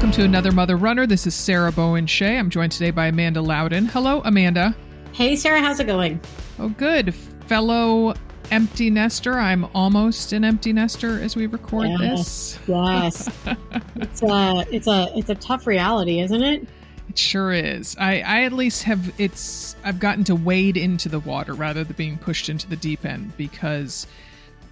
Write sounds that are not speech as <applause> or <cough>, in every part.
Welcome to another Mother Runner. This is Sarah Bowen Shea. I'm joined today by Amanda Loudin. Hello, Amanda. Hey, Sarah, how's it going? Oh, good. Fellow empty nester. I'm almost an empty nester as we record Yes, this. Yes, <laughs> it's a it's a it's a tough reality, isn't it? It sure is. I, I at least have it's I've gotten to wade into the water rather than being pushed into the deep end because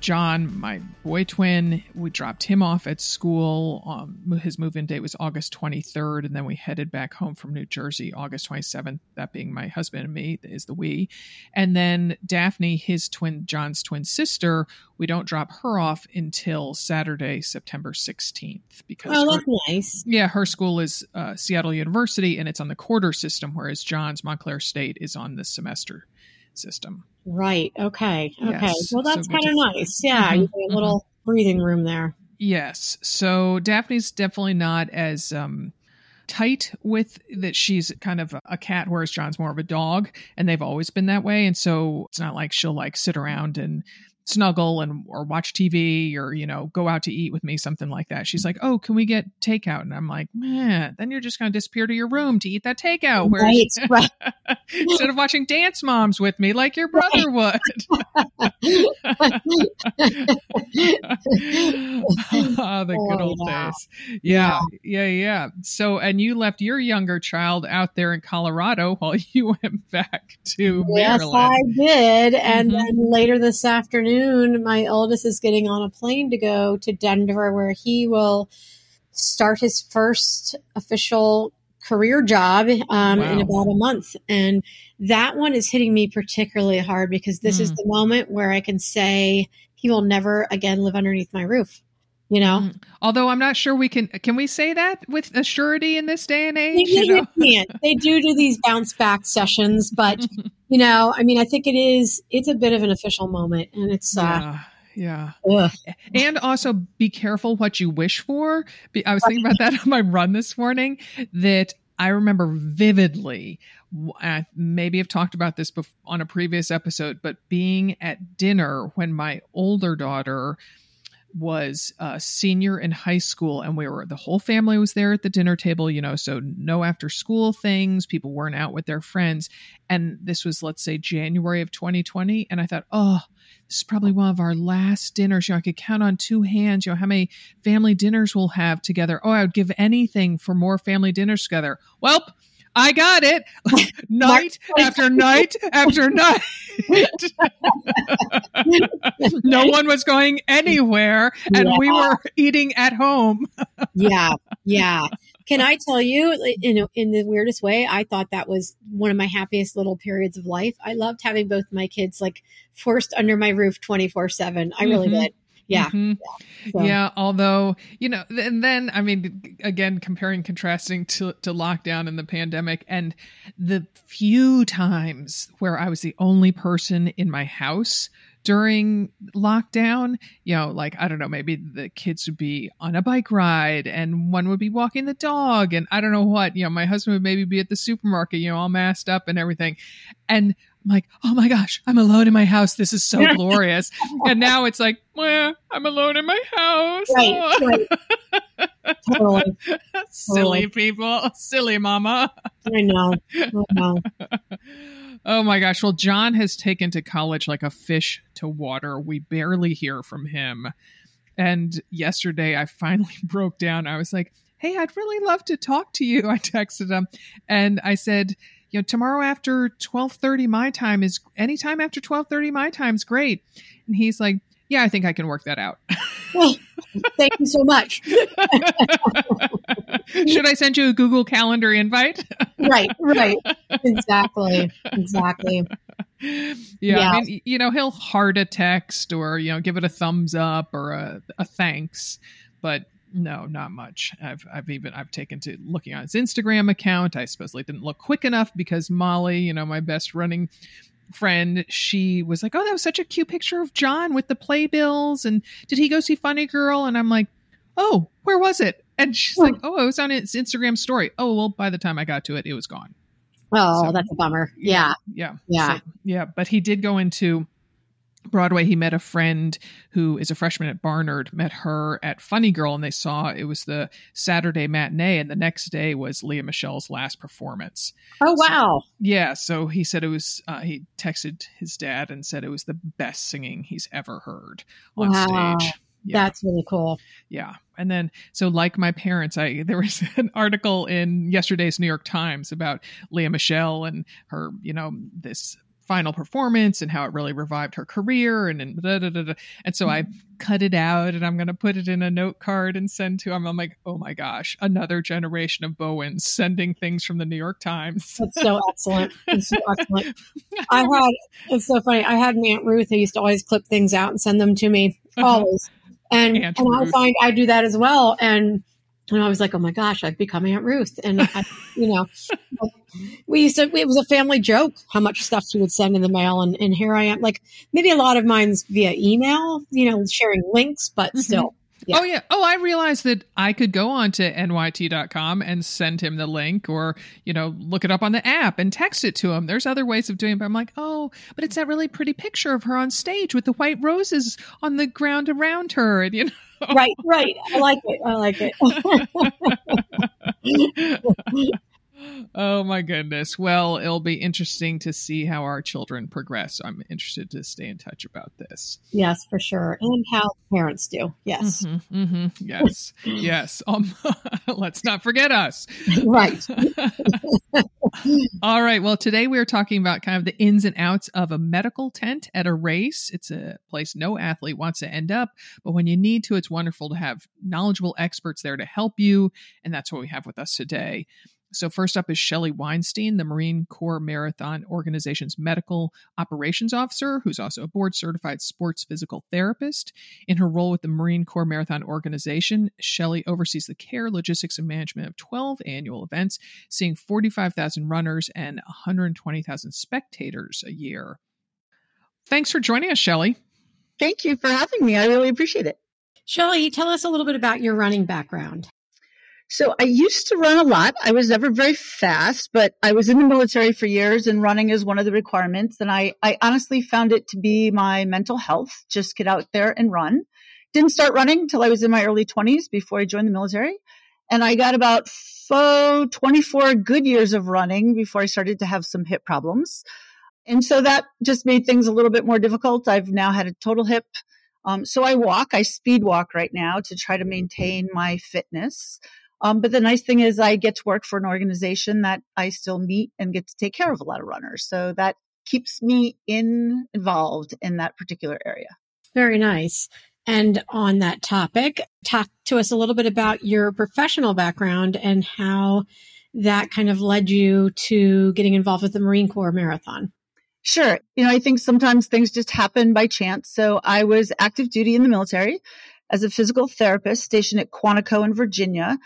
John, my boy twin, we dropped him off at school. Um, his move-in date was August 23rd, and then we headed back home from New Jersey August 27th. That being my husband and me is the we, and then Daphne, his twin, John's twin sister. We don't drop her off until Saturday, September 16th, because Oh, her- that's nice. yeah, her school is uh, Seattle University, and it's on the quarter system, whereas John's Montclair State is on the semester system. Right. Okay. Okay. Yes, well, that's good kind of nice. Yeah, Mhm, you get a little breathing room there. Yes. So Daphne's definitely not as um, tight with that. She's kind of a cat, whereas John's more of a dog, and they've always been that way. And so it's not like she'll like sit around and snuggle and or watch TV or you know go out to eat with me something like that. She's like, "Oh, can we get takeout?" And I'm like, "Man, then you're just going to disappear to your room to eat that takeout." Whereas Right. <laughs> Right. instead of watching Dance Moms with me like your brother would. Ah, <laughs> the good Oh, old yeah. days. Yeah, yeah, yeah. So, and you left your younger child out there in Colorado while <laughs> you went back to Yes, Maryland. I did. And Mhm. then later this afternoon, my oldest is getting on a plane to go to Denver, where he will start his first official career job um, in about a month. And that one is hitting me particularly hard because this is Mm. the moment where I can say he will never again live underneath my roof. You know, Mhm. Although I'm not sure we can. Can we say that with a surety in this day and They, age? You know? They do do these bounce back sessions, but <laughs> you know, I mean, I think it is. It's a bit of an official moment, and it's. Uh, yeah, yeah. ugh. And also be careful what you wish for. Be- I was thinking about that <laughs> on my run this morning that I remember vividly. I maybe have talked about this on a previous episode, but being at dinner when my older daughter was a senior in high school and we were the whole family was there at the dinner table you know so no after school things people weren't out with their friends and this was let's say january of 2020 and i thought oh this is probably one of our last dinners. You know, I could count on two hands, you know, how many family dinners we'll have together. Oh, I would give anything for more family dinners together. Well, I got it. <laughs> night after <laughs> night after night. <laughs> no one was going anywhere, and we were eating at home. yeah, yeah. Can I tell you, know, in the weirdest way, I thought that was one of my happiest little periods of life. I loved having both my kids like forced under my roof twenty four seven. I really Mhm. did. Yeah. Mhm. So, Yeah, although you know, and then I mean, again, comparing, contrasting to to lockdown and the pandemic, and the few times where I was the only person in my house during lockdown, you know, like I don't know, maybe the kids would be on a bike ride and one would be walking the dog, and I don't know what, you know, my husband would maybe be at the supermarket, you know, all masked up and everything, and I'm like, oh my gosh, I'm alone in my house. This is so <laughs> glorious. and now it's like, well, I'm alone in my house. Right, right. <laughs> Totally. Silly people. Silly mama. I know. I know. <laughs> Oh my gosh. Well, John has taken to college like a fish to water. We barely hear from him. And yesterday I finally broke down. I was like, hey, I'd really love to talk to you. I texted him and I said, you know, tomorrow after 1230 my time is anytime after 1230 my time's great. And he's like, yeah, I think I can work that out. <laughs> Well, thank you so much. Should I send you a Google Calendar invite? <laughs> Right, right. Exactly. Exactly. yeah, Yeah. I mean, you know, he'll heart a text or you know give it a thumbs up or a, a thanks, but no, not much. I've I've even I've taken to looking on his Instagram account. I supposedly didn't look quick enough because Molly, you know, my best running friend, she was like, "Oh, that was such a cute picture of John with the playbills." And did he go see Funny Girl? And I'm like, "Oh, where was it?" And she's like, "Oh, it was on his Instagram story." Oh, well, by the time I got to it, it was gone. Oh, So- that's a bummer. Yeah. yeah Yeah. So, yeah but he did go into Broadway, he met a friend who is a freshman at Barnard, met her at Funny Girl, and they saw it was the Saturday matinee, and the next day was Lea Michele's last performance. Oh, wow. So, yeah. So he said it was, uh, he texted his dad and said it was the best singing he's ever heard on wow. stage. Yeah. That's really cool. Yeah. And then so like my parents, I <laughs> there was an article in yesterday's New York Times about Leah Michelle and her, you know, this final performance and how it really revived her career and and, da, da, da, and so I mm-hmm. cut it out and I'm going to put it in a note card and send to him. I'm like, oh my gosh, another generation of Bowens sending things from the New York Times. That's so excellent. It's so excellent. <laughs> I had it's so funny. I had an Aunt Ruth who used to always clip things out and send them to me uh-huh. always. And, and I find I do that as well. And and I was like, oh my gosh, I've become Aunt Ruth. And, I, <laughs> you know, we used to, it was a family joke how much stuff she would send in the mail. And, and here I am, like maybe a lot of mine's via email, you know, sharing links, but mm-hmm. still. Yeah. Oh yeah. Oh, I realized that I could go on to nyt.com and send him the link or, you know, look it up on the app and text it to him. There's other ways of doing it, but I'm like, oh, but it's that really pretty picture of her on stage with the white roses on the ground around her. And you know. Right, right. I like it. I like it. <laughs> oh my goodness. Well, it'll be interesting to see how our children progress. I'm interested to stay in touch about this. Yes, for sure. And how parents do. Yes. Mm-hmm, mm-hmm. Yes. <laughs> yes. Um, <laughs> let's not forget us. <laughs> Right. All right. Well, today we are talking about kind of the ins and outs of a medical tent at a race. It's a place no athlete wants to end up, but when you need to, it's wonderful to have knowledgeable experts there to help you. And that's what we have with us today. So, first up is Shelley Weinstein, the Marine Corps Marathon Organization's medical operations officer, who's also a board certified sports physical therapist. In her role with the Marine Corps Marathon Organization, Shelley oversees the care, logistics, and management of 12 annual events, seeing 45,000 runners and 120,000 spectators a year. Thanks for joining us, Shelley. Thank you for having me. I really appreciate it. Shelley, tell us a little bit about your running background. So I used to run a lot. I was never very fast, but I was in the military for years and running is one of the requirements. And I, I honestly found it to be my mental health. Just get out there and run. Didn't start running until I was in my early 20s before I joined the military. And I got about 24 good years of running before I started to have some hip problems. And so that just made things a little bit more difficult. I've now had a total hip. Um, so I walk, I speed walk right now to try to maintain my fitness. Um, but the nice thing is I get to work for an organization that I still meet and get to take care of a lot of runners. So that keeps me in involved in that particular area. Very nice. And on that topic, talk to us a little bit about your professional background and how that kind of led you to getting involved with the Marine Corps Marathon. Sure. You know, I think sometimes things just happen by chance. So I was active duty in the military as a physical therapist stationed at Quantico in Virginia.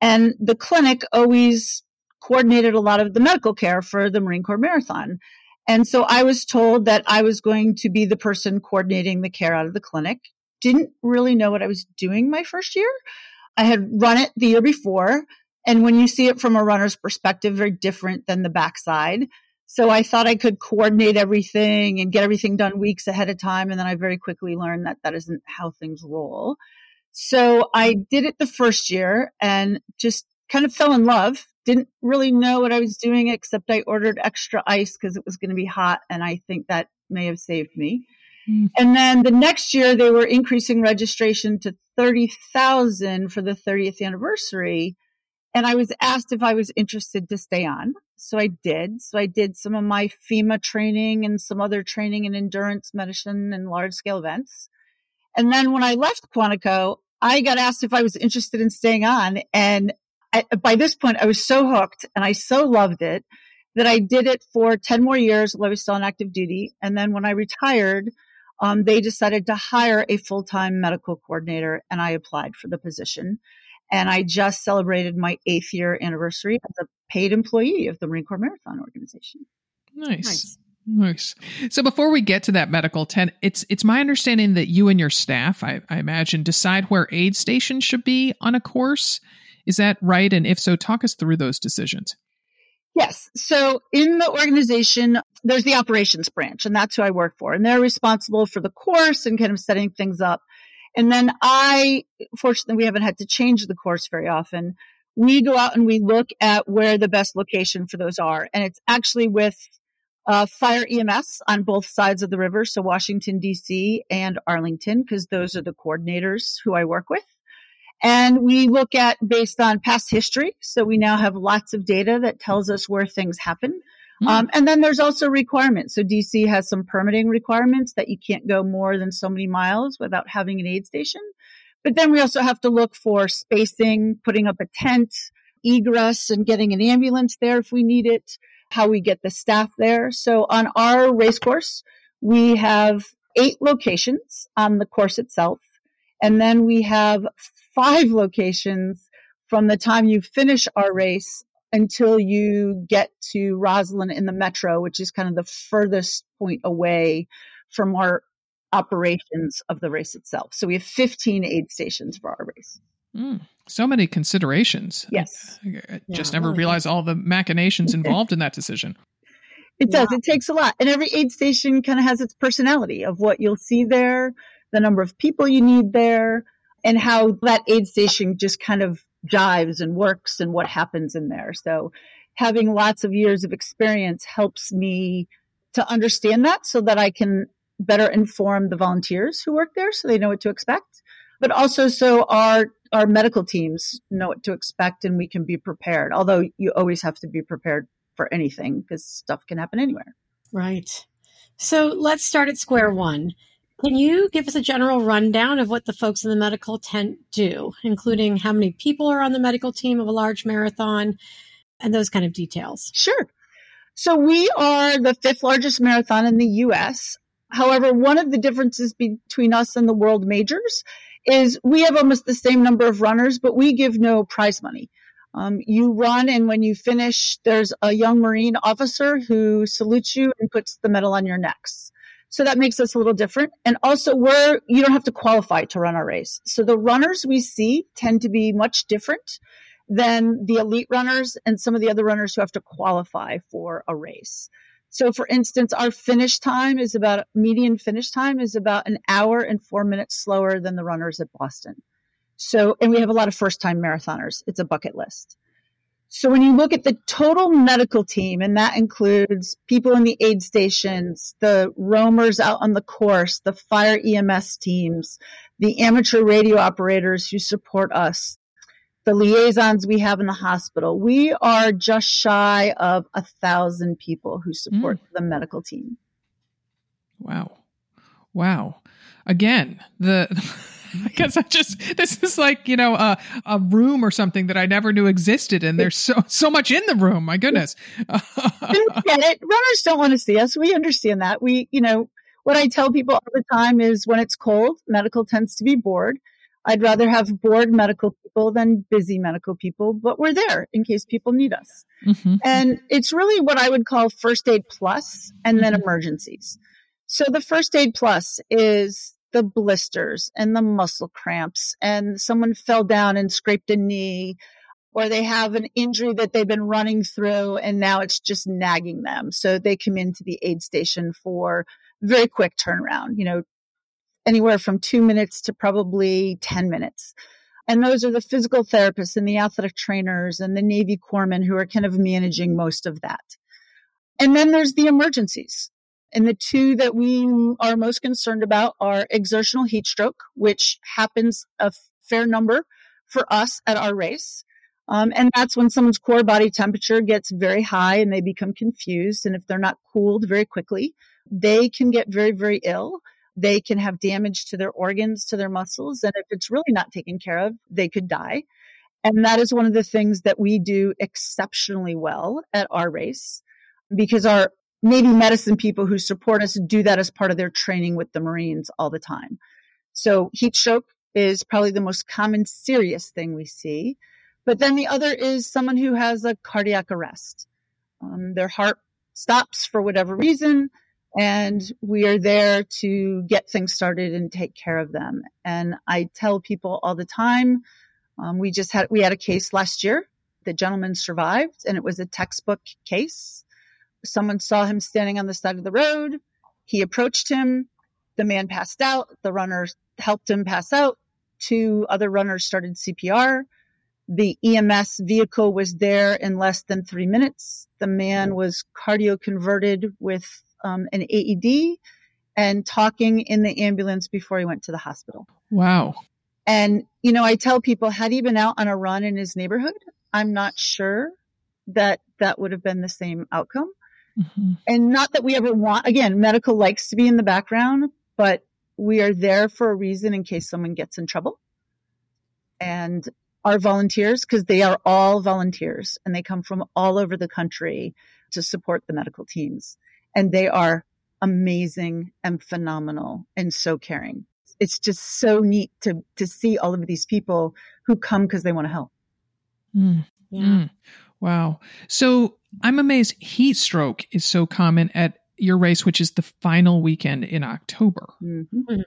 And the clinic always coordinated a lot of the medical care for the Marine Corps Marathon. And so I was told that I was going to be the person coordinating the care out of the clinic. Didn't really know what I was doing my first year. I had run it the year before. And when you see it from a runner's perspective, very different than the backside. So I thought I could coordinate everything and get everything done weeks ahead of time. And then I very quickly learned that that isn't how things roll. So I did it the first year and just kind of fell in love. Didn't really know what I was doing except I ordered extra ice because it was going to be hot. And I think that may have saved me. Mm. And then the next year they were increasing registration to 30,000 for the 30th anniversary. And I was asked if I was interested to stay on. So I did. So I did some of my FEMA training and some other training in endurance medicine and large scale events. And then when I left Quantico, I got asked if I was interested in staying on. And I, by this point, I was so hooked and I so loved it that I did it for 10 more years while I was still on active duty. And then when I retired, um, they decided to hire a full time medical coordinator and I applied for the position. And I just celebrated my eighth year anniversary as a paid employee of the Marine Corps Marathon Organization. Nice. nice. Nice. So before we get to that medical tent, it's it's my understanding that you and your staff, I, I imagine, decide where aid stations should be on a course. Is that right? And if so, talk us through those decisions. Yes. So in the organization, there's the operations branch, and that's who I work for. And they're responsible for the course and kind of setting things up. And then I, fortunately, we haven't had to change the course very often. We go out and we look at where the best location for those are. And it's actually with uh, fire EMS on both sides of the river. So Washington, DC and Arlington, because those are the coordinators who I work with. And we look at based on past history. So we now have lots of data that tells us where things happen. Mm. Um, and then there's also requirements. So DC has some permitting requirements that you can't go more than so many miles without having an aid station. But then we also have to look for spacing, putting up a tent, egress and getting an ambulance there if we need it, how we get the staff there. So on our race course, we have eight locations on the course itself. And then we have five locations from the time you finish our race until you get to Rosslyn in the metro, which is kind of the furthest point away from our operations of the race itself. So we have 15 aid stations for our race. Mm, so many considerations. Yes. I, I just yeah, never really realized all the machinations involved in that decision. <laughs> It does. It takes a lot. And every aid station kind of has its personality of what you'll see there, the number of people you need there, and how that aid station just kind of jives and works and what happens in there. So having lots of years of experience helps me to understand that so that I can better inform the volunteers who work there so they know what to expect. But also so our our medical teams know what to expect and we can be prepared. Although you always have to be prepared for anything because stuff can happen anywhere. Right. So let's start at square one. Can you give us a general rundown of what the folks in the medical tent do, including how many people are on the medical team of a large marathon and those kind of details? Sure. So we are the fifth largest marathon in the US. However, one of the differences between us and the world majors is we have almost the same number of runners, but we give no prize money. Um, you run, and when you finish, there's a young Marine officer who salutes you and puts the medal on your necks. So that makes us a little different. And also we're, you don't have to qualify to run our race. So the runners we see tend to be much different than the elite runners and some of the other runners who have to qualify for a race. So for instance, our finish time is about median finish time is about an hour and four minutes slower than the runners at Boston. So, and we have a lot of first time marathoners. It's a bucket list. So when you look at the total medical team, and that includes people in the aid stations, the roamers out on the course, the fire EMS teams, the amateur radio operators who support us, the liaisons we have in the hospital, we are just shy of a thousand people who support mm. the medical team. Wow. Wow. Again, the <laughs> I guess I just this is like you know a a room or something that I never knew existed, and there's so so much in the room. My goodness. <laughs> get it. Runners don't want to see us. We understand that. We you know what I tell people all the time is when it's cold, medical tends to be bored. I'd rather have bored medical people than busy medical people, but we're there in case people need us. Mm-hmm. And it's really what I would call first aid plus and then mm-hmm. emergencies. So the first aid plus is the blisters and the muscle cramps and someone fell down and scraped a knee or they have an injury that they've been running through and now it's just nagging them. So they come into the aid station for very quick turnaround, you know, anywhere from two minutes to probably 10 minutes. And those are the physical therapists and the athletic trainers and the Navy corpsmen who are kind of managing most of that. And then there's the emergencies. And the two that we are most concerned about are exertional heat stroke, which happens a fair number for us at our race. Um, and that's when someone's core body temperature gets very high and they become confused. And if they're not cooled very quickly, they can get very, very ill. They can have damage to their organs, to their muscles. And if it's really not taken care of, they could die. And that is one of the things that we do exceptionally well at our race because our Navy medicine people who support us do that as part of their training with the Marines all the time. So heat stroke is probably the most common serious thing we see. But then the other is someone who has a cardiac arrest. Um, their heart stops for whatever reason, and we are there to get things started and take care of them. And I tell people all the time, um, we just had we had a case last year The gentleman survived and it was a textbook case. Someone saw him standing on the side of the road. He approached him. The man passed out. The runner helped him pass out. Two other runners started CPR. The EMS vehicle was there in less than three minutes. The man was cardio converted with um, an AED and talking in the ambulance before he went to the hospital. Wow. And, you know, I tell people, had he been out on a run in his neighborhood, I'm not sure that that would have been the same outcome. Mm-hmm. And not that we ever want, again, medical likes to be in the background, but we are there for a reason in case someone gets in trouble. And our volunteers, because they are all volunteers and they come from all over the country to support the medical teams. And they are amazing and phenomenal and so caring it's just so neat to to see all of these people who come because they want to help. Mm. Yeah. Mm. Wow. So I'm amazed heat stroke is so common at your race, which is the final weekend in October. Mm-hmm. mm-hmm.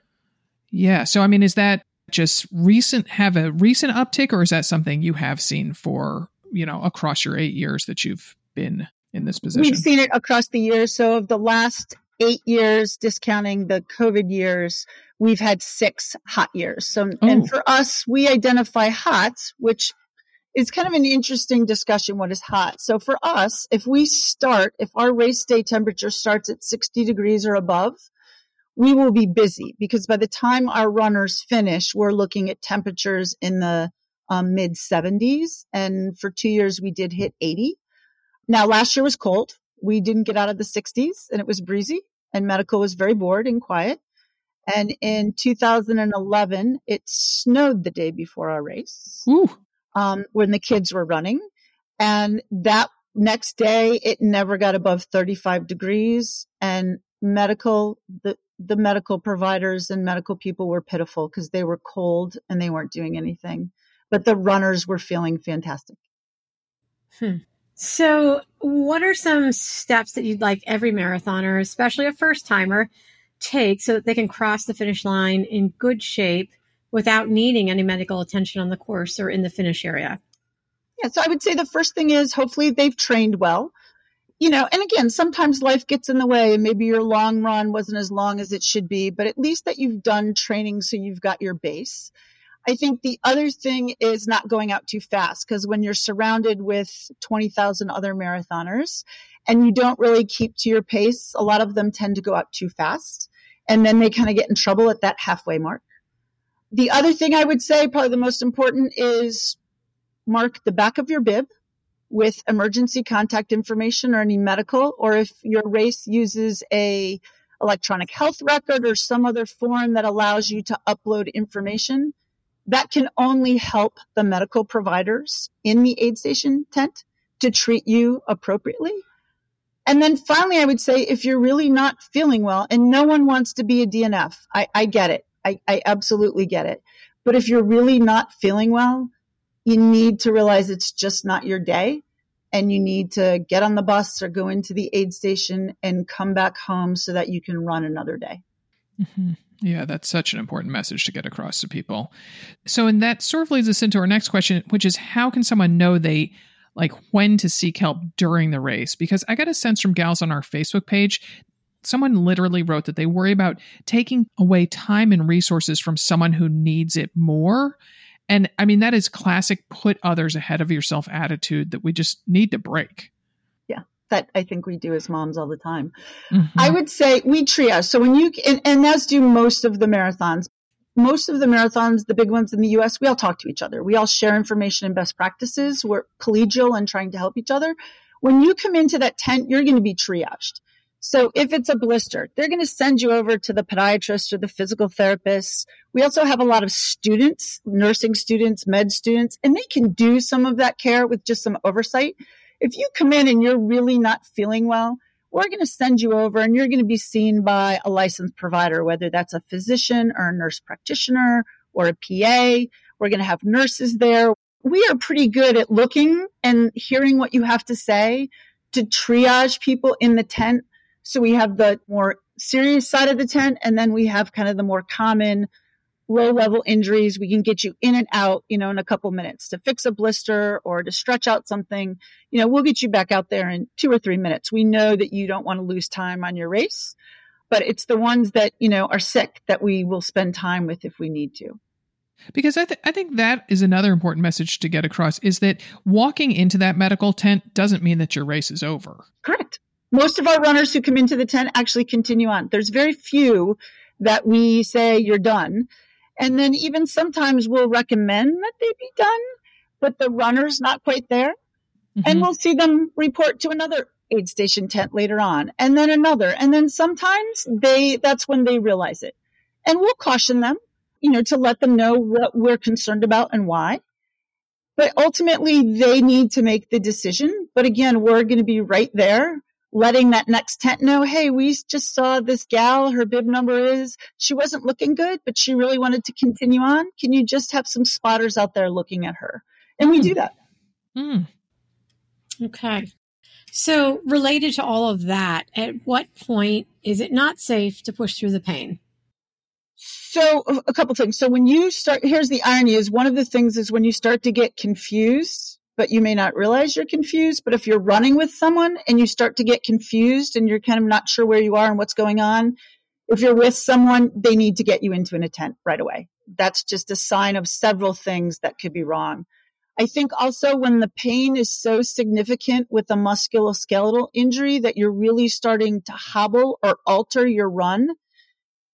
Yeah. So I mean, is that just recent have a recent uptick or is that something you have seen for, you know, across your eight years that you've been in this position? We've seen it across the years. So of the last eight years, discounting the COVID years, we've had six hot years. So, oh. and for us, we identify hot, which is kind of an interesting discussion. What is hot? So for us, if we start, if our race day temperature starts at 60 degrees or above, we will be busy because by the time our runners finish, we're looking at temperatures in the um, mid 70s. And for two years, we did hit 80. Now, last year was cold. We didn't get out of the 60s and it was breezy and medical was very bored and quiet. And in 2011, it snowed the day before our race um, when the kids were running. And that next day, it never got above 35 degrees. And medical, the, the medical providers and medical people were pitiful because they were cold and they weren't doing anything. But the runners were feeling fantastic. Hmm. So, what are some steps that you'd like every marathoner, especially a first timer, take so that they can cross the finish line in good shape without needing any medical attention on the course or in the finish area? Yeah, so I would say the first thing is hopefully they've trained well. You know, and again, sometimes life gets in the way and maybe your long run wasn't as long as it should be, but at least that you've done training so you've got your base. I think the other thing is not going out too fast because when you're surrounded with 20,000 other marathoners and you don't really keep to your pace, a lot of them tend to go out too fast and then they kind of get in trouble at that halfway mark. The other thing I would say, probably the most important, is mark the back of your bib with emergency contact information or any medical, or if your race uses a electronic health record or some other form that allows you to upload information, that can only help the medical providers in the aid station tent to treat you appropriately. And then finally, I would say if you're really not feeling well, and no one wants to be a DNF, I, I get it. I, I absolutely get it. But if you're really not feeling well, you need to realize it's just not your day and you need to get on the bus or go into the aid station and come back home so that you can run another day. Mm-hmm. Yeah, that's such an important message to get across to people. So, and that sort of leads us into our next question, which is how can someone know they like when to seek help during the race? Because I got a sense from gals on our Facebook page, someone literally wrote that they worry about taking away time and resources from someone who needs it more. And I mean, that is classic put others ahead of yourself attitude that we just need to break that I think we do as moms all the time. Mm-hmm. I would say we triage. So when you, and, and as do most of the marathons, most of the marathons, the big ones in the US, we all talk to each other. We all share information and best practices. We're collegial and trying to help each other. When you come into that tent, you're going to be triaged. So if it's a blister, they're going to send you over to the podiatrist or the physical therapist. We also have a lot of students, nursing students, med students, and they can do some of that care with just some oversight. If you come in and you're really not feeling well, we're going to send you over and you're going to be seen by a licensed provider, whether that's a physician or a nurse practitioner or a PA. We're going to have nurses there. We are pretty good at looking and hearing what you have to say to triage people in the tent. So we have the more serious side of the tent and then we have kind of the more common low level injuries. We can get you in and out, you know, in a couple minutes to fix a blister or to stretch out something. You know, we'll get you back out there in two or three minutes. We know that you don't want to lose time on your race, but it's the ones that, you know, are sick that we will spend time with if we need to. Because I, th- I think that is another important message to get across is that walking into that medical tent doesn't mean that your race is over. Correct. Most of our runners who come into the tent actually continue on. There's very few that we say you're done. And then even sometimes we'll recommend that they be done, but the runner's not quite there. Mm-hmm. And we'll see them report to another aid station tent later on and then another. And then sometimes they, that's when they realize it. And we'll caution them, you know, to let them know what we're concerned about and why. But ultimately they need to make the decision. But again, we're going to be right there letting that next tent know, hey, we just saw this gal, her bib number is, she wasn't looking good, but she really wanted to continue on. Can you just have some spotters out there looking at her? And we mm. do that. Mm. Okay. So, related to all of that, at what point is it not safe to push through the pain? So, a couple things. So, when you start, here's the irony is one of the things is when you start to get confused, but you may not realize you're confused. But if you're running with someone and you start to get confused and you're kind of not sure where you are and what's going on, if you're with someone, they need to get you into an tent right away. That's just a sign of several things that could be wrong. I think also when the pain is so significant with a musculoskeletal injury that you're really starting to hobble or alter your run,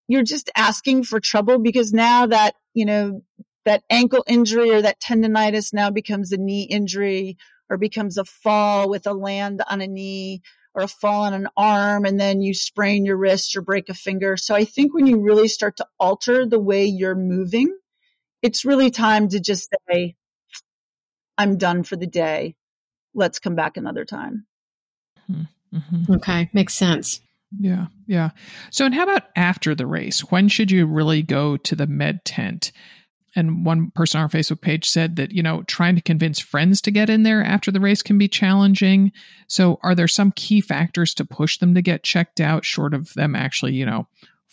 you're just asking for trouble because now that, you know, that ankle injury or that tendonitis now becomes a knee injury or becomes a fall with a land on a knee or a fall on an arm and then you sprain your wrist or break a finger. So I think when you really start to alter the way you're moving, it's really time to just say, I'm done for the day. Let's come back another time. Mm-hmm. mm-hmm. Okay, makes sense. Yeah, yeah. So, and how about after the race? When should you really go to the med tent? And one person on our Facebook page said that, you know, trying to convince friends to get in there after the race can be challenging. So, are there some key factors to push them to get checked out short of them actually, you know,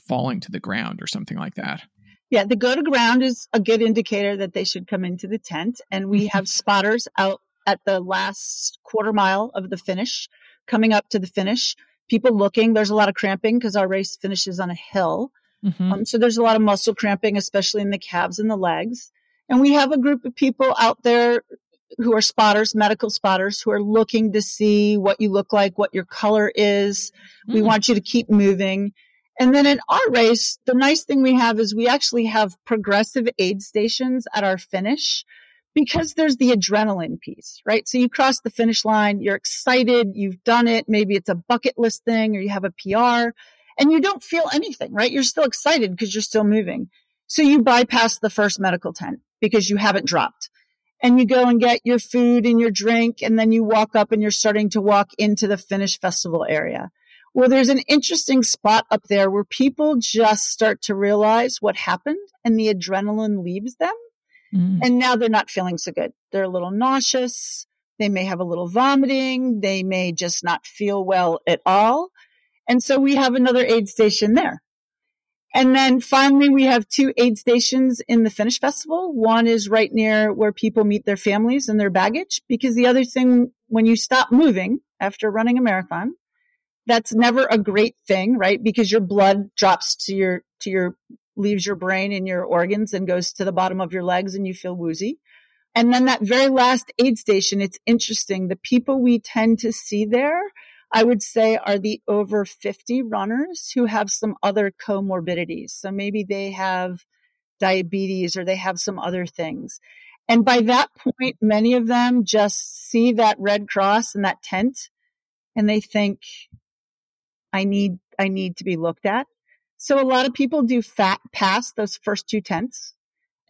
falling to the ground or something like that? Yeah, the go to ground is a good indicator that they should come into the tent. And we mm-hmm. have spotters out at the last quarter mile of the finish, coming up to the finish. People looking, there's a lot of cramping because our race finishes on a hill. Mm-hmm. Um, so there's a lot of muscle cramping, especially in the calves and the legs. And we have a group of people out there who are spotters, medical spotters, who are looking to see what you look like, what your color is. Mm. We want you to keep moving. And then in our race, the nice thing we have is we actually have progressive aid stations at our finish because there's the adrenaline piece, right? So you cross the finish line, you're excited, you've done it. Maybe it's a bucket list thing or you have a PR and you don't feel anything, right? You're still excited because you're still moving. So you bypass the first medical tent because you haven't dropped and you go and get your food and your drink. And then you walk up and you're starting to walk into the finish festival area. Well, there's an interesting spot up there where people just start to realize what happened and the adrenaline leaves them. Mm. And now they're not feeling so good. They're a little nauseous. They may have a little vomiting. They may just not feel well at all. And so we have another aid station there. And then finally, we have two aid stations in the Finish Festival. One is right near where people meet their families and their baggage, because the other thing, when you stop moving after running a marathon, that's never a great thing, right? Because your blood drops to your, to your, leaves your brain and your organs and goes to the bottom of your legs and you feel woozy. And then that very last aid station, it's interesting. The people we tend to see there I would say are the over 50 runners who have some other comorbidities. So maybe they have diabetes or they have some other things. And by that point, many of them just see that red cross and that tent and they think, I need, I need to be looked at. So a lot of people do fat those first two tents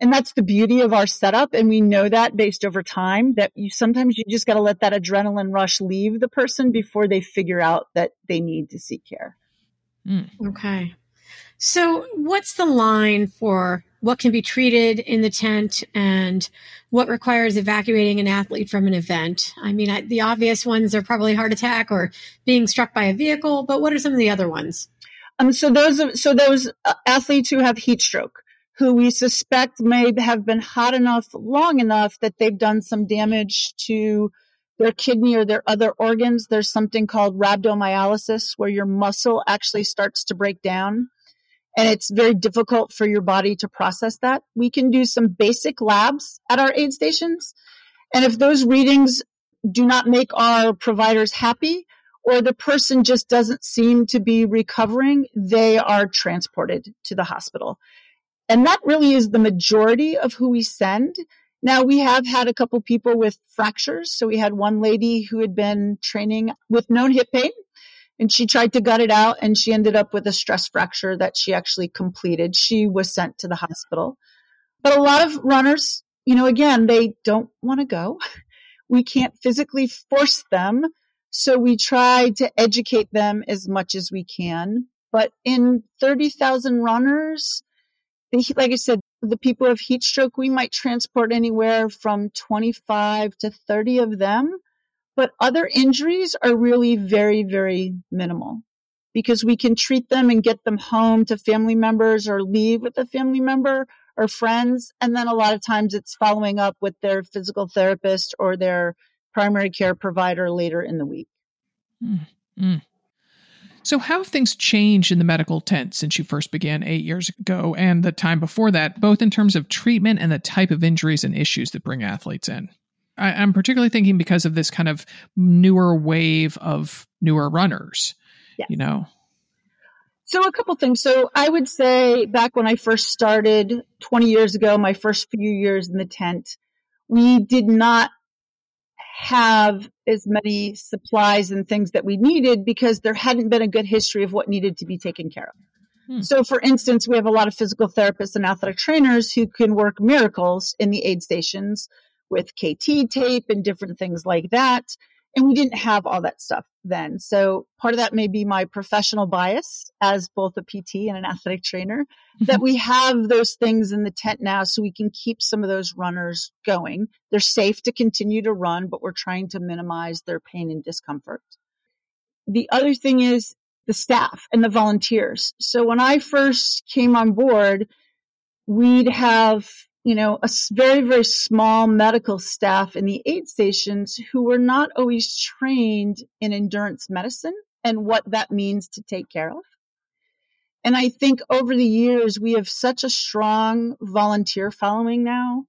and that's the beauty of our setup. And we know that based over time that you sometimes you just got to let that adrenaline rush leave the person before they figure out that they need to seek care. Mm. Okay. So what's the line for what can be treated in the tent and what requires evacuating an athlete from an event? I mean, I, the obvious ones are probably heart attack or being struck by a vehicle, but what are some of the other ones? Um, so those, so those uh, athletes who have heat stroke, who we suspect may have been hot enough long enough that they've done some damage to their kidney or their other organs. There's something called rhabdomyolysis where your muscle actually starts to break down and it's very difficult for your body to process that. We can do some basic labs at our aid stations. And if those readings do not make our providers happy, or the person just doesn't seem to be recovering, they are transported to the hospital. And that really is the majority of who we send. Now we have had a couple people with fractures. So we had one lady who had been training with known hip pain and she tried to gut it out and she ended up with a stress fracture that she actually completed. She was sent to the hospital. But a lot of runners, you know, again, they don't want to go. <laughs> We can't physically force them. So we try to educate them as much as we can. But in 30,000 runners, like I said, the people of heat stroke, we might transport anywhere from 25 to 30 of them. But other injuries are really very, very minimal because we can treat them and get them home to family members or leave with a family member or friends. And then a lot of times it's following up with their physical therapist or their primary care provider later in the week. Mm-hmm. So, how have things changed in the medical tent since you first began eight years ago and the time before that, both in terms of treatment and the type of injuries and issues that bring athletes in? I, am particularly thinking because of this kind of newer wave of newer runners, yes. you know? So, a couple things. So, I would say back when I first started 20 years ago, my first few years in the tent, we did not have as many supplies and things that we needed because there hadn't been a good history of what needed to be taken care of. Hmm. So, for instance, we have a lot of physical therapists and athletic trainers who can work miracles in the aid stations with KT tape and different things like that. And we didn't have all that stuff then. So part of that may be my professional bias as both a PT and an athletic trainer mm-hmm. that we have those things in the tent now so we can keep some of those runners going. They're safe to continue to run, but we're trying to minimize their pain and discomfort. The other thing is the staff and the volunteers. So when I first came on board, we'd have you know, a very, very small medical staff in the aid stations who were not always trained in endurance medicine and what that means to take care of. And I think over the years, we have such a strong volunteer following now.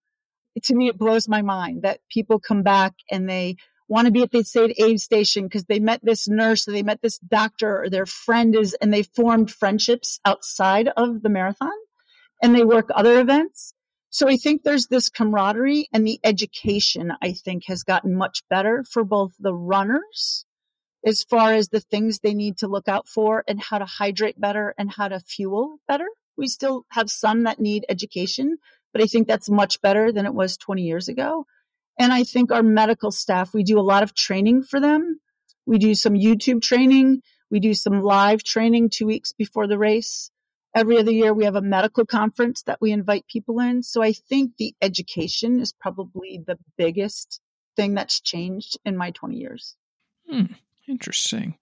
To me, it blows my mind that people come back and they want to be at the aid station because they met this nurse or they met this doctor or their friend is, and they formed friendships outside of the marathon and they work other events. So I think there's this camaraderie and the education, I think, has gotten much better for both the runners as far as the things they need to look out for and how to hydrate better and how to fuel better. We still have some that need education, but I think that's much better than it was 20 years ago. And I think our medical staff, we do a lot of training for them. We do some YouTube training. We do some live training two weeks before the race. Every other year, we have a medical conference that we invite people in. So I think the education is probably the biggest thing that's changed in my 20 years. Hmm, interesting.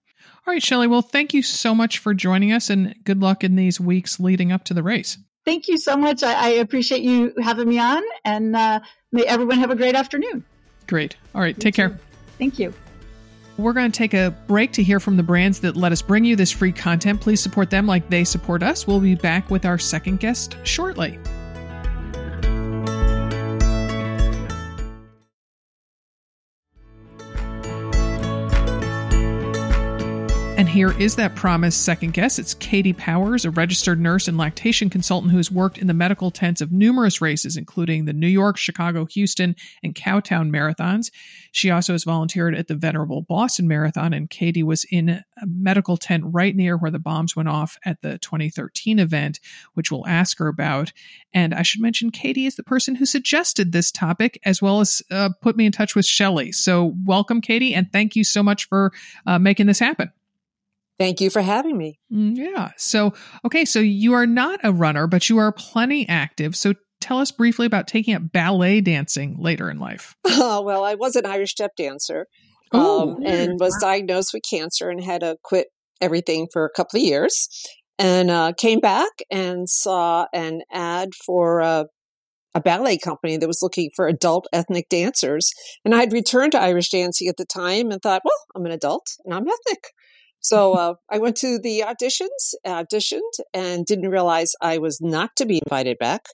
All right, Shelley. Well, thank you so much for joining us and good luck in these weeks leading up to the race. Thank you so much. I, I appreciate you having me on, and uh, may everyone have a great afternoon. Great. All right. take care. Thank you. We're going to take a break to hear from the brands that let us bring you this free content. Please support them like they support us. We'll be back with our second guest shortly. Here is that promised second guest. It's Katie Powers, a registered nurse and lactation consultant who has worked in the medical tents of numerous races, including the New York, Chicago, Houston, and Cowtown marathons. She also has volunteered at the venerable Boston Marathon, and Katie was in a medical tent right near where the bombs went off at the 2013 event, which we'll ask her about. And I should mention, Katie is the person who suggested this topic, as well as uh, put me in touch with Shelley. So, welcome, Katie, and thank you so much for uh, making this happen. Thank you for having me. Mm, yeah. So, okay, so you are not a runner, but you are plenty active. So, tell us briefly about taking up ballet dancing later in life. Oh, <laughs> well, I was an Irish step dancer um, and was diagnosed with cancer and had to quit everything for a couple of years. and uh, came back and saw an ad for uh, a ballet company that was looking for adult ethnic dancers. And I had returned to Irish dancing at the time and thought, well, I'm an adult and I'm ethnic. So <laughs> uh, I went to the auditions, auditioned, and didn't realize I was not to be invited back,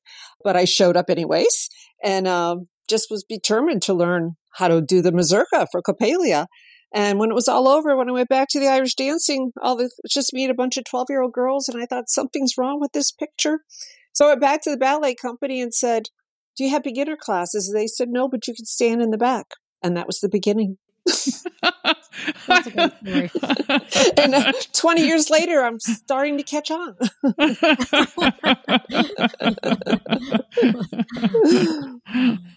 but I showed up anyways and um, just was determined to learn how to do the mazurka for Coppelia. And when it was all over, when I went back to the Irish dancing, all the, just me and a bunch of 12 year old girls. And I thought something's wrong with this picture. So I went back to the ballet company and said, Do you have beginner classes? They said, No, but you can stand in the back. And that was the beginning. <laughs> and uh, 20 years later, I'm starting to catch on.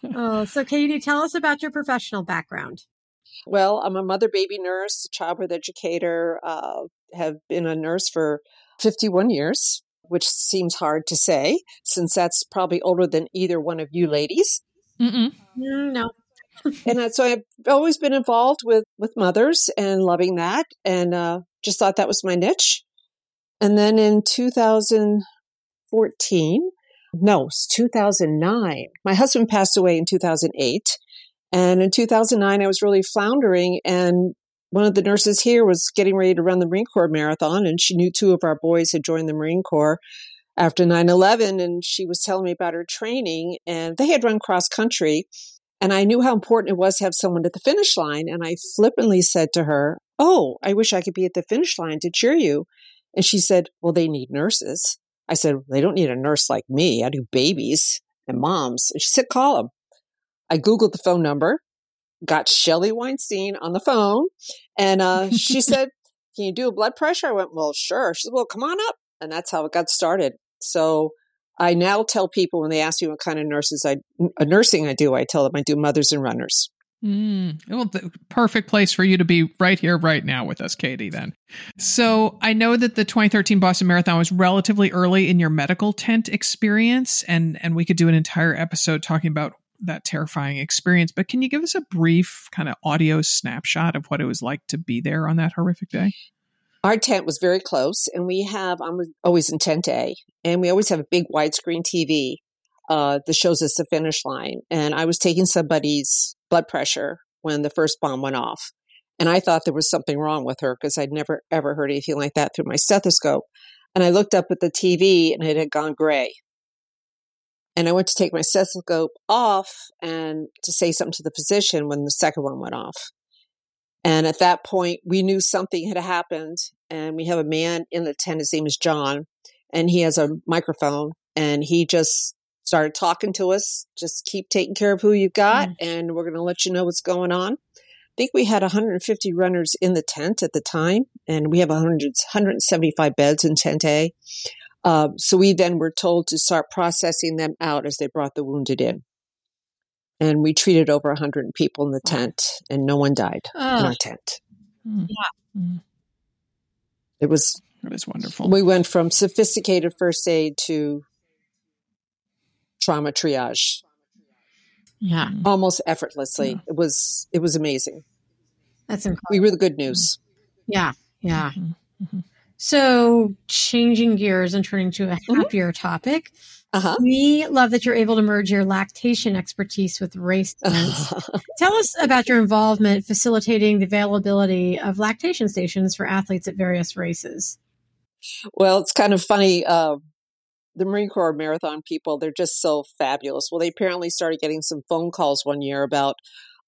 <laughs> oh, so Katie, tell us about your professional background. Well, I'm a mother baby nurse, childbirth educator, uh, have been a nurse for 51 years, which seems hard to say since that's probably older than either one of you ladies. Mm-mm. Mm, no. And so I've always been involved with, with mothers and loving that and uh, just thought that was my niche. And then in 2014, no, 2009, my husband passed away in 2008. And in 2009, I was really floundering. And one of the nurses here was getting ready to run the Marine Corps marathon. And she knew two of our boys had joined the Marine Corps after 9 11. And she was telling me about her training. And they had run cross country. And I knew how important it was to have someone at the finish line. And I flippantly said to her, Oh, I wish I could be at the finish line to cheer you. And she said, Well, they need nurses. I said, They don't need a nurse like me. I do babies and moms. And she said, Call them. I Googled the phone number, got Shelley Weinstein on the phone, and uh, she <laughs> said, Can you do a blood pressure? I went, Well, sure. She said, Well, come on up. And that's how it got started. So I now tell people when they ask me what kind of nurses I, uh, nursing I do, I tell them I do mothers and runners. Mm, well, the perfect place for you to be right here, right now with us, Katie, then. So I know that the 2013 Boston Marathon was relatively early in your medical tent experience, and, and we could do an entire episode talking about that terrifying experience. But can you give us a brief kind of audio snapshot of what it was like to be there on that horrific day? Our tent was very close, and we have, I'm always in tent A, and we always have a big widescreen TV uh, that shows us the finish line. And I was taking somebody's blood pressure when the first bomb went off. And I thought there was something wrong with her because I'd never ever heard anything like that through my stethoscope. And I looked up at the TV and it had gone gray. And I went to take my stethoscope off and to say something to the physician when the second one went off. And at that point, we knew something had happened. And we have a man in the tent. His name is John, and he has a microphone. And he just started talking to us. Just keep taking care of who you've got, mm. and we're going to let you know what's going on. I think we had 150 runners in the tent at the time, and we have 100, 175 beds in Tent A. Uh, so we then were told to start processing them out as they brought the wounded in. And we treated over 100 people in the tent, and no one died oh. in our tent. Mm. Yeah. Mm. It was. It was wonderful. We went from sophisticated first aid to trauma triage. Yeah. Almost effortlessly. Yeah. It was it was amazing. That's incredible. We were the good news. Yeah. Yeah. Mm-hmm. mm-hmm. So, changing gears and turning to a mm-hmm. happier mm-hmm. topic, uh-huh. we love that you're able to merge your lactation expertise with race <laughs> Tell us about your involvement facilitating the availability of lactation stations for athletes at various races. Well, it's kind of funny. Uh, the Marine Corps marathon people, they're just so fabulous. Well, they apparently started getting some phone calls one year about,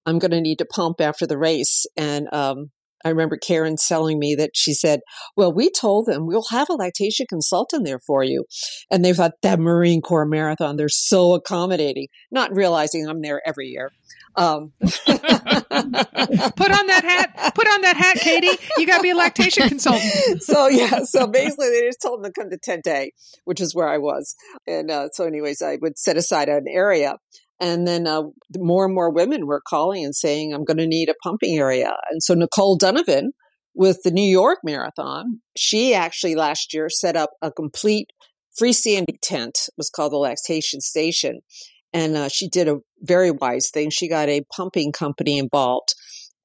I'm going to need to pump after the race. And um, I remember Karen telling me that she said, Well, we told them we'll have a lactation consultant there for you. And they thought that Marine Corps marathon, they're so accommodating, not realizing I'm there every year. Um. put on that hat. Put on that hat, Katie. You got to be a lactation consultant. <laughs> so yeah. So basically, they just told them to come to Tent A, which is where I was. And uh, so, anyways, I would set aside an area. And then uh, more and more women were calling and saying, I'm going to need a pumping area. And so Nicole Donovan with the New York Marathon, she actually last year set up a complete freestanding tent. It was called the Lactation Station. And uh, she did a very wise thing. She got a pumping company involved.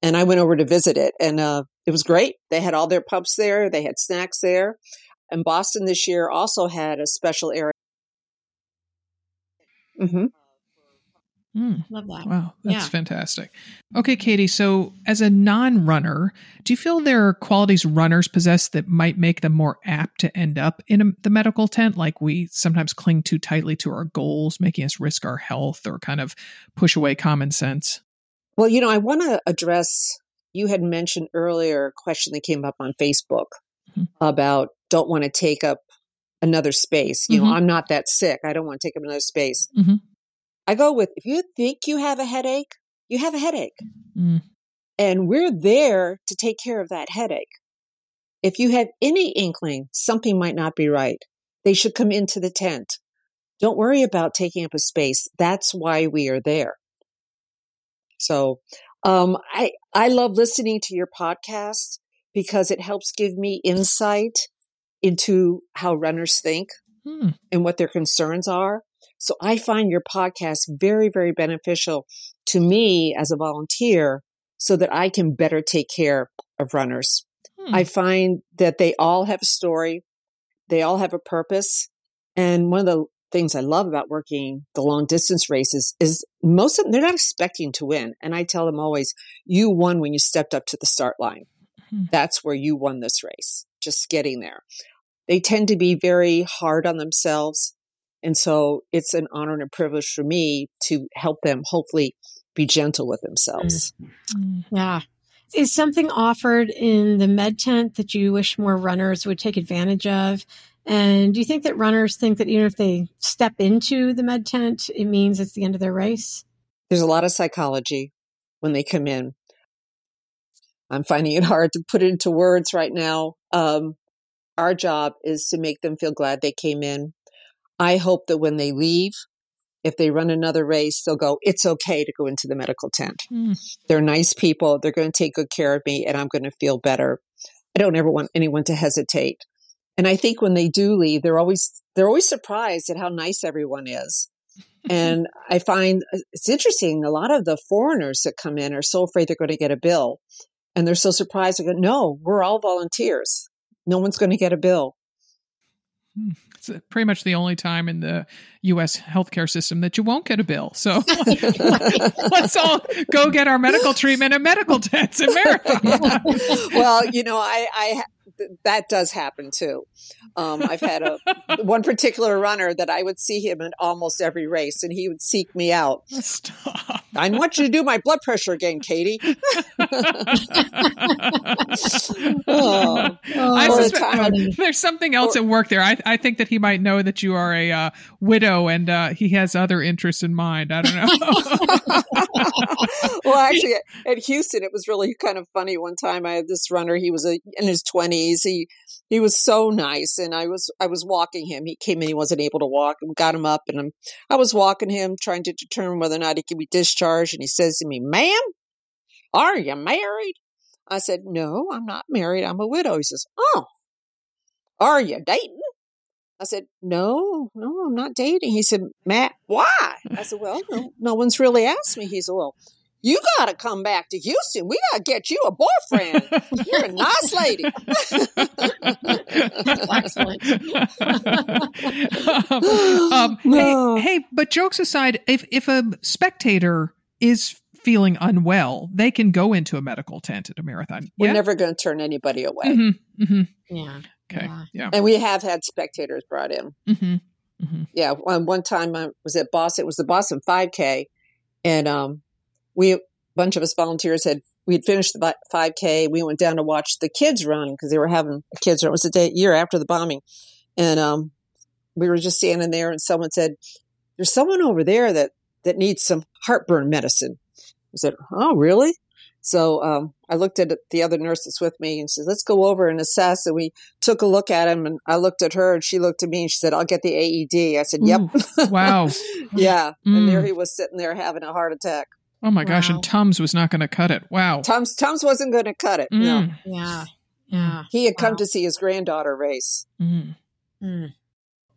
And I went over to visit it, and uh, it was great. They had all their pumps there, they had snacks there. And Boston this year also had a special area. Mm-hmm. Mm. Love that. Wow, that's Yeah. fantastic. Okay, Katie. So, as a non-runner, do you feel there are qualities runners possess that might make them more apt to end up in a, the medical tent? Like we sometimes cling too tightly to our goals, making us risk our health or kind of push away common sense. Well, you know, I want to address. You had mentioned earlier a question that came up on Facebook Mhm. about don't want to take up another space. You Mhm. know, I'm not that sick. I don't want to take up another space. Mhm. I go with if you think you have a headache, you have a headache. Mm. And we're there to take care of that headache. If you have any inkling something might not be right, they should come into the tent. Don't worry about taking up a space. That's why we are there. So, um, I, I love listening to your podcast because it helps give me insight into how runners think Hmm. and what their concerns are. So I find your podcast very, very beneficial to me as a volunteer so that I can better take care of runners. Hmm. I find that they all have a story. They all have a purpose. And one of the things I love about working the long distance races is most of them, they're not expecting to win. And I tell them always, you won when you stepped up to the start line. Hmm. That's where you won this race, just getting there. They tend to be very hard on themselves. And so it's an honor and a privilege for me to help them hopefully be gentle with themselves. Mm. Yeah. Is something offered in the med tent that you wish more runners would take advantage of? And do you think that runners think that even if they step into the med tent, it means it's the end of their race? There's a lot of psychology when they come in. I'm finding it hard to put it into words right now. Um, our job is to make them feel glad they came in. I hope that when they leave, if they run another race, they'll go, it's okay to go into the medical tent. Mm. They're nice people. They're going to take good care of me and I'm going to feel better. I don't ever want anyone to hesitate. And I think when they do leave, they're always, they're always surprised at how nice everyone is. <laughs> And I find uh, it's interesting. A lot of the foreigners that come in are so afraid they're going to get a bill and they're so surprised. They go, no, we're all volunteers. No one's going to get a bill. It's pretty much the only time in the U.S. healthcare system that you won't get a bill. So <laughs> let's all go get our medical treatment at medical tents in Marathon. <laughs> well, you know, I, I, th- that does happen too. Um, I've had a <laughs> one particular runner that I would see him in almost every race, and he would seek me out. <laughs> Stop. I want you to do my blood pressure again, Katie. <laughs> Oh. I Or the suspect time no, there's something else at work there. I, I think that he might know that you are a uh, widow and uh, he has other interests in mind. I don't know. well, actually, at Houston, it was really kind of funny. One time, I had this runner. He was a, in his He he was so nice, and I was I was walking him. He came in. He wasn't able to walk. and got him up, and I'm, I was walking him, trying to determine whether or not he could be discharged. And he says to me, "Ma'am, are you married?" I said, "No, I'm not married. I'm a widow." He says, "Oh, are you dating?" I said, "No, no, I'm not dating." He said, "Matt, why?" I said, "Well, no, no one's really asked me." He said, "Well." You got to come back to Houston. We got to get you a boyfriend. <laughs> You're a nice lady. Um, <laughs> No. hey, hey, but jokes aside, if if a spectator is feeling unwell, they can go into a medical tent at a marathon. We're Yeah? never going to turn anybody away. Mhm, mhm. yeah. Okay. Yeah. Yeah. And we have had spectators brought in. Mhm, mhm. Yeah, one one time I was at Boston. It was the Boston 5K, and um, we a bunch of us volunteers had we had finished the 5K. We went down to watch the kids run because they were having a kids run. It was the day year after the bombing, and um, we were just standing there, and someone said, "There's someone over there that that needs some heartburn medicine." I said, "Oh, really?" So um, I looked at the other nurse that's with me and said, "Let's go over and assess." And we took a look at him, and I looked at her, and she looked at me, and she said, "I'll get the AED." I said, "Yep." Ooh, wow. <laughs> yeah. And there Mm. he was sitting there having a heart attack. Oh my gosh. And Tums was not going to cut it. Wow. Tums Tums wasn't going to cut it. No, Mm, Yeah. Yeah. he had come Wow. to see his granddaughter race. mm. Mm.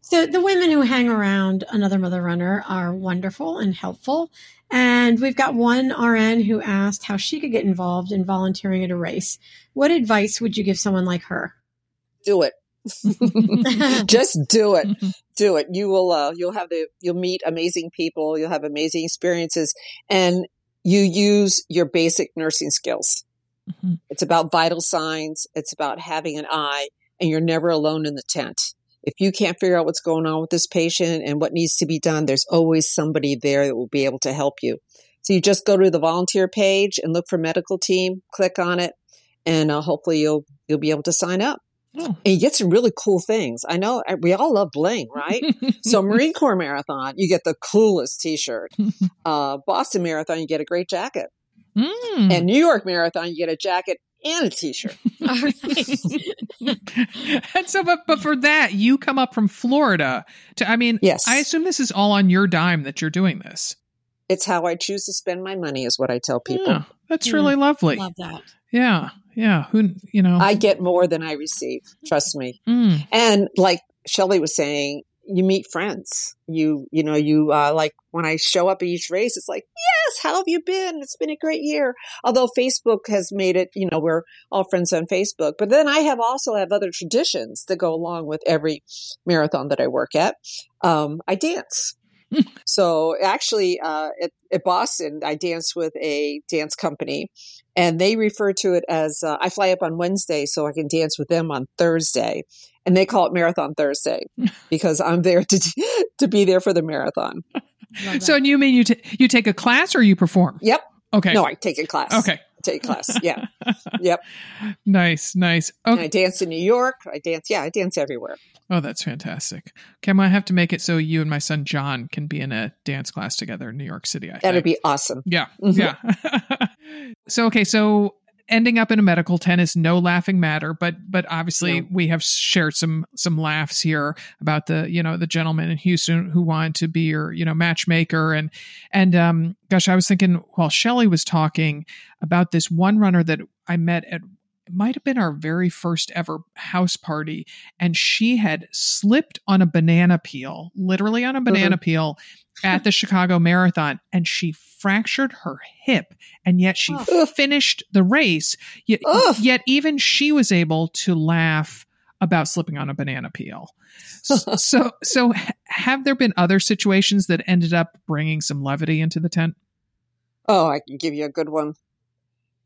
So the women who hang around another mother runner are wonderful and helpful. And we've got one RN who asked how she could get involved in volunteering at a race. What advice would you give someone like her? Do it. <laughs> <laughs> Just do it. Do it. You will, uh, you'll have the, you'll meet amazing people. You'll have amazing experiences and you use your basic nursing skills. Mm-hmm. It's about vital signs. It's about having an eye and you're never alone in the tent. If you can't figure out what's going on with this patient and what needs to be done, there's always somebody there that will be able to help you. So you just go to the volunteer page and look for medical team, click on it, and uh, hopefully you'll you'll be able to sign up. Oh. And you get some really cool things. I know uh, we all love bling, right? <laughs> so Marine Corps Marathon, you get the coolest T-shirt. <laughs> Uh, Boston Marathon, you get a great jacket. Mm. And New York Marathon, you get a jacket and a t-shirt. <laughs> and so, but but for that, you come up from Florida to. I mean, yes. I assume this is all on your dime that you're doing this. It's how I choose to spend my money, is what I tell people. Yeah, that's really lovely. Love that. Yeah, yeah. Who you know? I get more than I receive. Trust me. Mm. And like Shelley was saying, you meet friends. You, you know, you, uh, like when I show up at each race, it's like, yes, how have you been? It's been a great year. Although Facebook has made it, you know, we're all friends on Facebook. But then I have also have other traditions that go along with every marathon that I work at. Um, I dance. <laughs> so actually, uh, at, at, Boston, I danced with a dance company and they refer to it as, uh, I fly up on Wednesday so I can dance with them on Thursday and they call it Marathon Thursday <laughs> because I'm there to <laughs> to be there for the marathon. So, and you mean you t- you take a class or you perform? Yep. Okay. No, I take a class. Okay. A class. <laughs> Yeah. yep. Nice. Nice. Okay. I dance in New York. I dance. Yeah, I dance everywhere. Oh, that's fantastic. Okay, I'm gonna have to make it so you and my son John can be in a dance class together in New York City. I That'd think. be awesome. Yeah, mm-hmm. yeah. <laughs> so okay, so ending up in a medical tent is no laughing matter but but obviously no. we have shared some some laughs here about the you know the gentleman in houston who wanted to be your you know matchmaker and and um gosh i was thinking while shelley was talking about this one runner that i met at it might have been our very first ever house party and she had slipped on a banana peel literally on a banana mm-hmm. peel at the chicago marathon and she fractured her hip and yet she oh. finished the race yet, oh. yet even she was able to laugh about slipping on a banana peel <laughs> so so have there been other situations that ended up bringing some levity into the tent oh i can give you a good one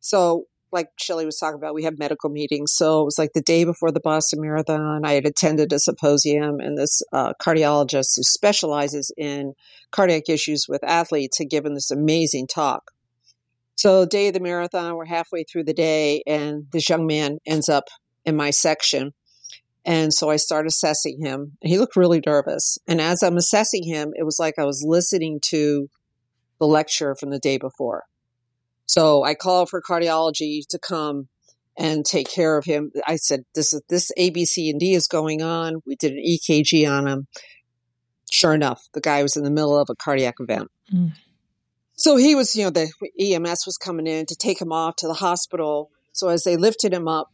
so like Shelley was talking about, we have medical meetings. So it was like the day before the Boston Marathon, I had attended a symposium, and this uh, cardiologist who specializes in cardiac issues with athletes had given this amazing talk. So, day of the marathon, we're halfway through the day, and this young man ends up in my section. And so I start assessing him. He looked really nervous. And as I'm assessing him, it was like I was listening to the lecture from the day before. So I called for cardiology to come and take care of him. I said, this is, this A, B, C, and D is going on. We did an EKG on him. Sure enough, the guy was in the middle of a cardiac event. Mm. So he was, you know, the EMS was coming in to take him off to the hospital. So as they lifted him up,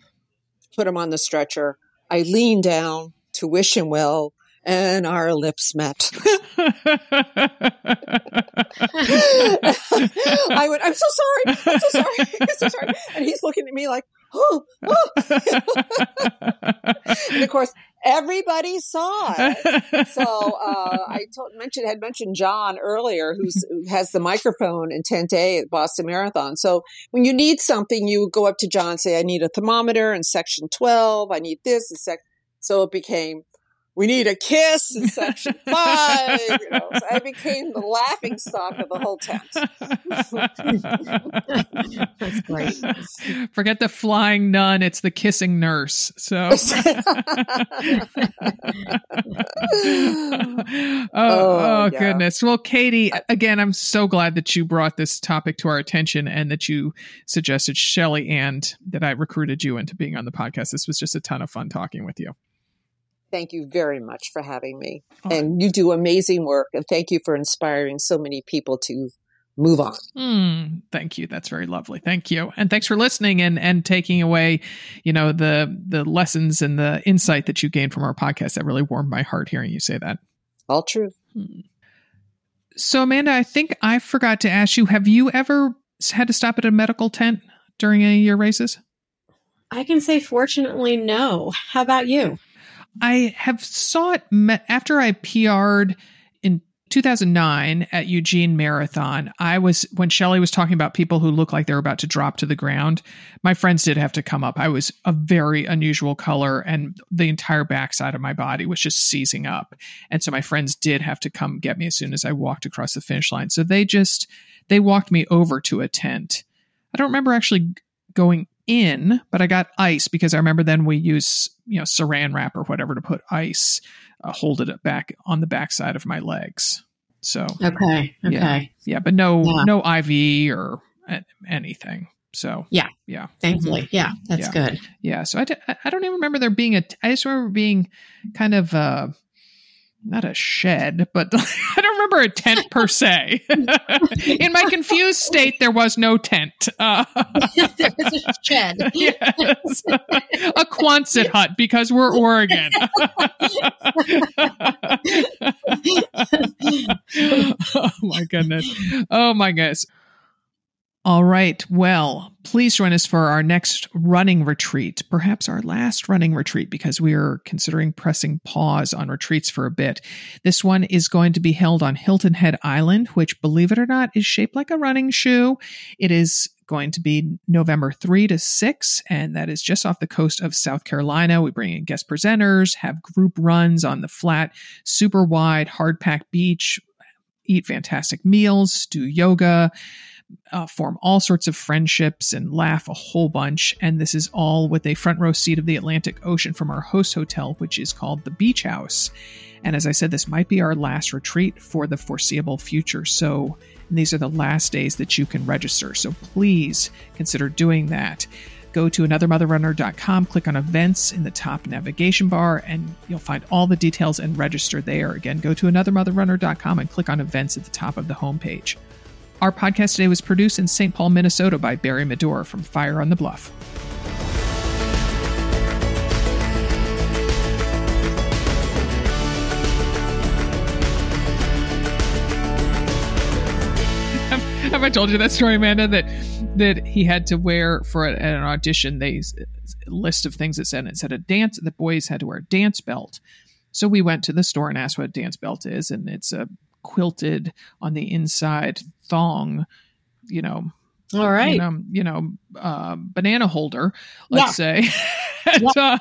put him on the stretcher, I leaned down to wish him well and our lips met. <laughs> <laughs> <laughs> I went, I'm so sorry. I'm so sorry. <laughs> I'm so sorry. And he's looking at me like, oh, oh. <laughs> and of course, everybody saw it. So uh, I told, mentioned had mentioned John earlier, who has the microphone in Tent A at Boston Marathon. So when you need something, you go up to John and say, "I need a thermometer in section twelve. I need this." And sec-. So it became we need a kiss in <laughs> section five. You know, so I became the laughing stock of the whole tent. <laughs> That's great. Forget the flying nun; it's the kissing nurse. So, <laughs> oh, oh, oh yeah. goodness. Well, Katie, again, I'm so glad that you brought this topic to our attention and that you suggested Shelley and that I recruited you into being on the podcast. This was just a ton of fun talking with you. Thank you very much for having me. Oh. And you do amazing work. And thank you for inspiring so many people to move on. Mm, thank you. That's very lovely. Thank you. And thanks for listening and and taking away, you know, the the lessons and the insight that you gained from our podcast. That really warmed my heart hearing you say that. All true. Hmm. So Amanda, I think I forgot to ask you, have you ever had to stop at a medical tent during any of your races? I can say fortunately no. How about you? I have saw it me- after I PR'd in 2009 at Eugene Marathon. I was when Shelley was talking about people who look like they're about to drop to the ground. My friends did have to come up. I was a very unusual color, and the entire backside of my body was just seizing up. And so my friends did have to come get me as soon as I walked across the finish line. So they just they walked me over to a tent. I don't remember actually going in, but I got ice because I remember then we use you know saran wrap or whatever to put ice, uh, hold it back on the backside of my legs. So okay, okay, yeah, yeah but no Yeah. no IV or anything. So Yeah. yeah, thankfully, yeah, that's Yeah. good. yeah. So I, d- I- I don't even remember there being a. I just remember being kind of uh not a shed, but <laughs> I don't remember a tent per se. <laughs> In my confused state, there was no tent. <laughs> Uh, there was a shed. yes. a Quonset hut because we're Oregon. oh my goodness. Oh my goodness. All right. Well, please join us for our next running retreat, perhaps our last running retreat, because we are considering pressing pause on retreats for a bit. This one is going to be held on Hilton Head Island, which, believe it or not, is shaped like a running shoe. It is going to be November 3 to 6, and that is just off the coast of South Carolina. We bring in guest presenters, have group runs on the flat, super wide, hard packed beach, eat fantastic meals, do yoga, uh, form all sorts of friendships, and laugh a whole bunch. And this is all with a front row seat of the Atlantic Ocean from our host hotel, which is called the Beach House. And as I said, this might be our last retreat for the foreseeable future. So these are the last days that you can register. So please consider doing that. Go to anothermotherrunner.com, click on events in the top navigation bar, and you'll find all the details and register there. Again, go to anothermotherrunner.com and click on events at the top of the homepage. Our podcast today was produced in St. Paul, Minnesota by Barry Medora from Fire on the Bluff. <laughs> have, I told you that story, Amanda? That that he had to wear for a, an audition. They list of things that said it said a dance. The boys had to wear a dance belt. So we went to the store and asked what a dance belt is, and it's a quilted on the inside thong. You know, All right. you know, you know, uh, banana holder, let's say. <laughs> and, uh,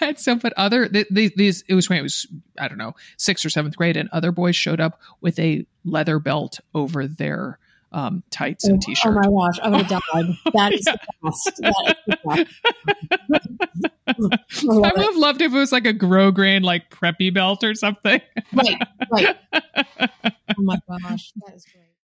and so, but other th- th- these, it was when it was, I don't know, sixth or seventh grade, and other boys showed up with a leather belt over their um, tights and Oh t-shirt. Oh my gosh, I would have died. <laughs> That is the best. That is the best. <laughs> I I would have loved if it was like a grow Grosgrain, like preppy belt or something. Right, right. Oh my gosh, that is great.